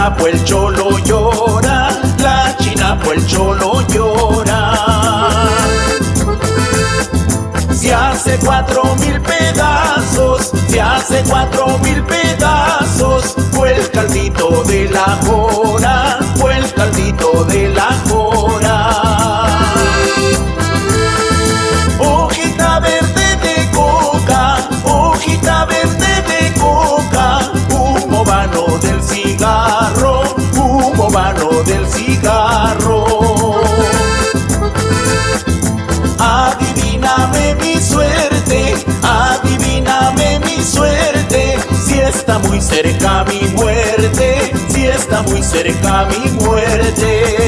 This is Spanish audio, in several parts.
china pues el cholo llora, la china pues el cholo llora. Se hace cuatro mil pedazos, se hace cuatro mil pedazos, fue el caldito de la jora, fue el caldito de la jora. Cerca mi muerte, si está muy cerca mi muerte.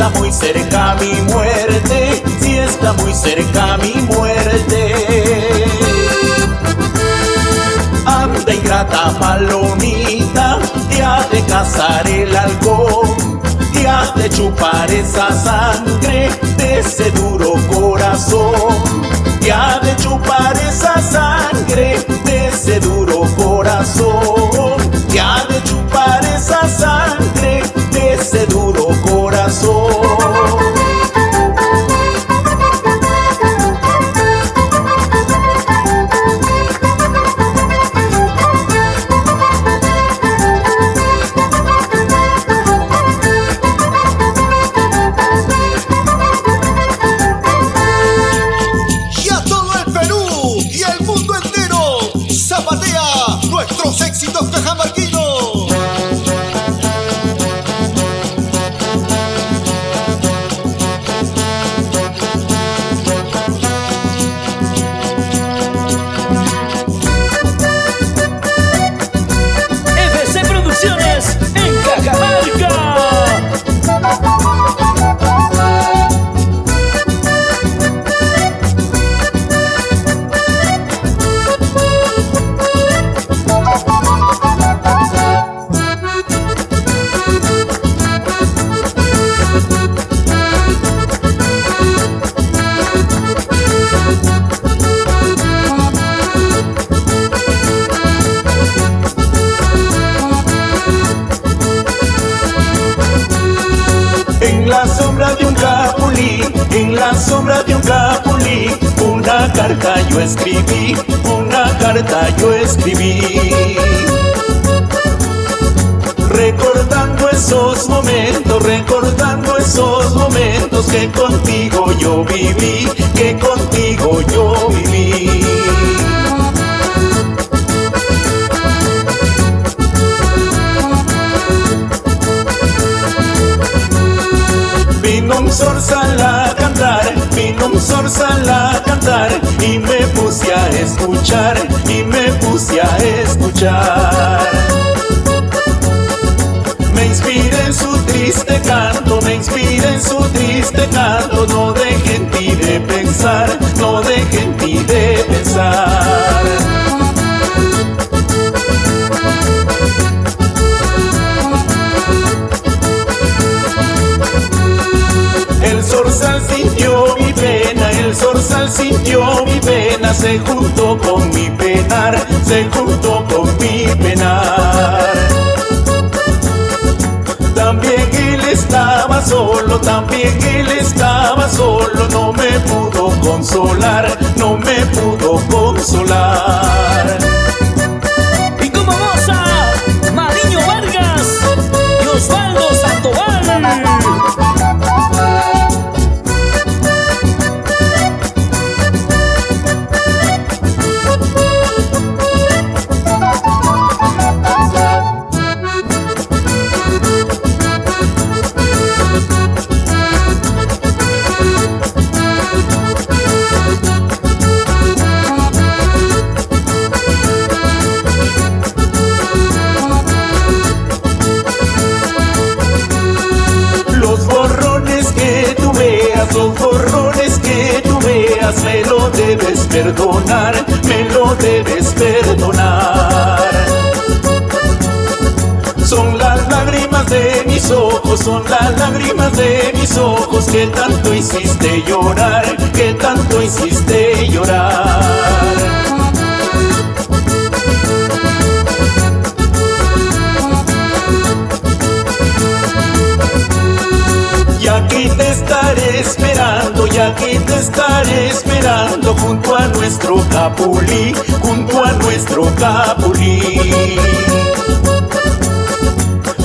Está muy cerca mi muerte, si está muy cerca mi muerte. Anda ingrata palomita, te ha de cazar el halcón, te ha de chupar esa sangre de ese duro corazón, te ha de chupar esa sangre los éxitos de Jamaica. La sombra de un capulí, una carta yo escribí, una carta yo escribí. Recordando esos momentos, recordando esos momentos que contigo yo viví, zorzal a cantar y me puse a escuchar, y me puse a escuchar. Me inspira en su triste canto, me inspira en su triste canto, no deje en ti de pensar, no deje en ti de pensar. El zorzal sintió sintió mi pena, se juntó con mi penar, se juntó con mi penar. También él estaba solo, también él estaba solo, no me pudo consolar, no me pudo consolar. Son horrores que tú veas, me lo debes perdonar, me lo debes perdonar. Son las lágrimas de mis ojos, son las lágrimas de mis ojos que tanto hiciste llorar, y aquí te estaré esperando junto a nuestro capulí, junto a nuestro capulí.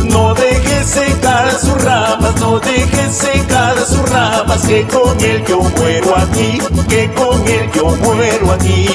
No dejes secar sus ramas, no dejes secar sus ramas, que con él yo muero aquí, que con él yo muero aquí.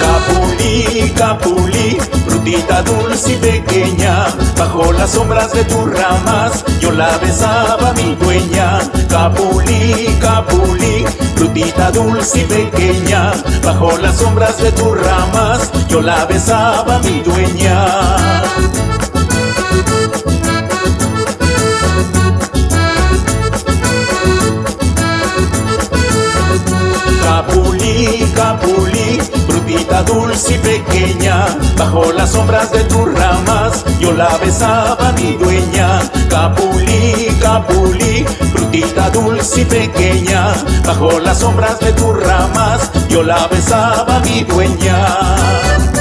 Capulí, capulí, frutita dulce y pequeña, bajo las sombras de tus ramas, yo la besaba mi dueña. Capulí, capulí, frutita dulce y pequeña, bajo las sombras de tus ramas, yo la besaba mi dueña. Capulí, capulí, frutita dulce y pequeña, bajo las sombras de tus ramas, yo la besaba mi dueña. Capulí, capulí, frutita dulce y pequeña, bajo las sombras de tus ramas, yo la besaba mi dueña.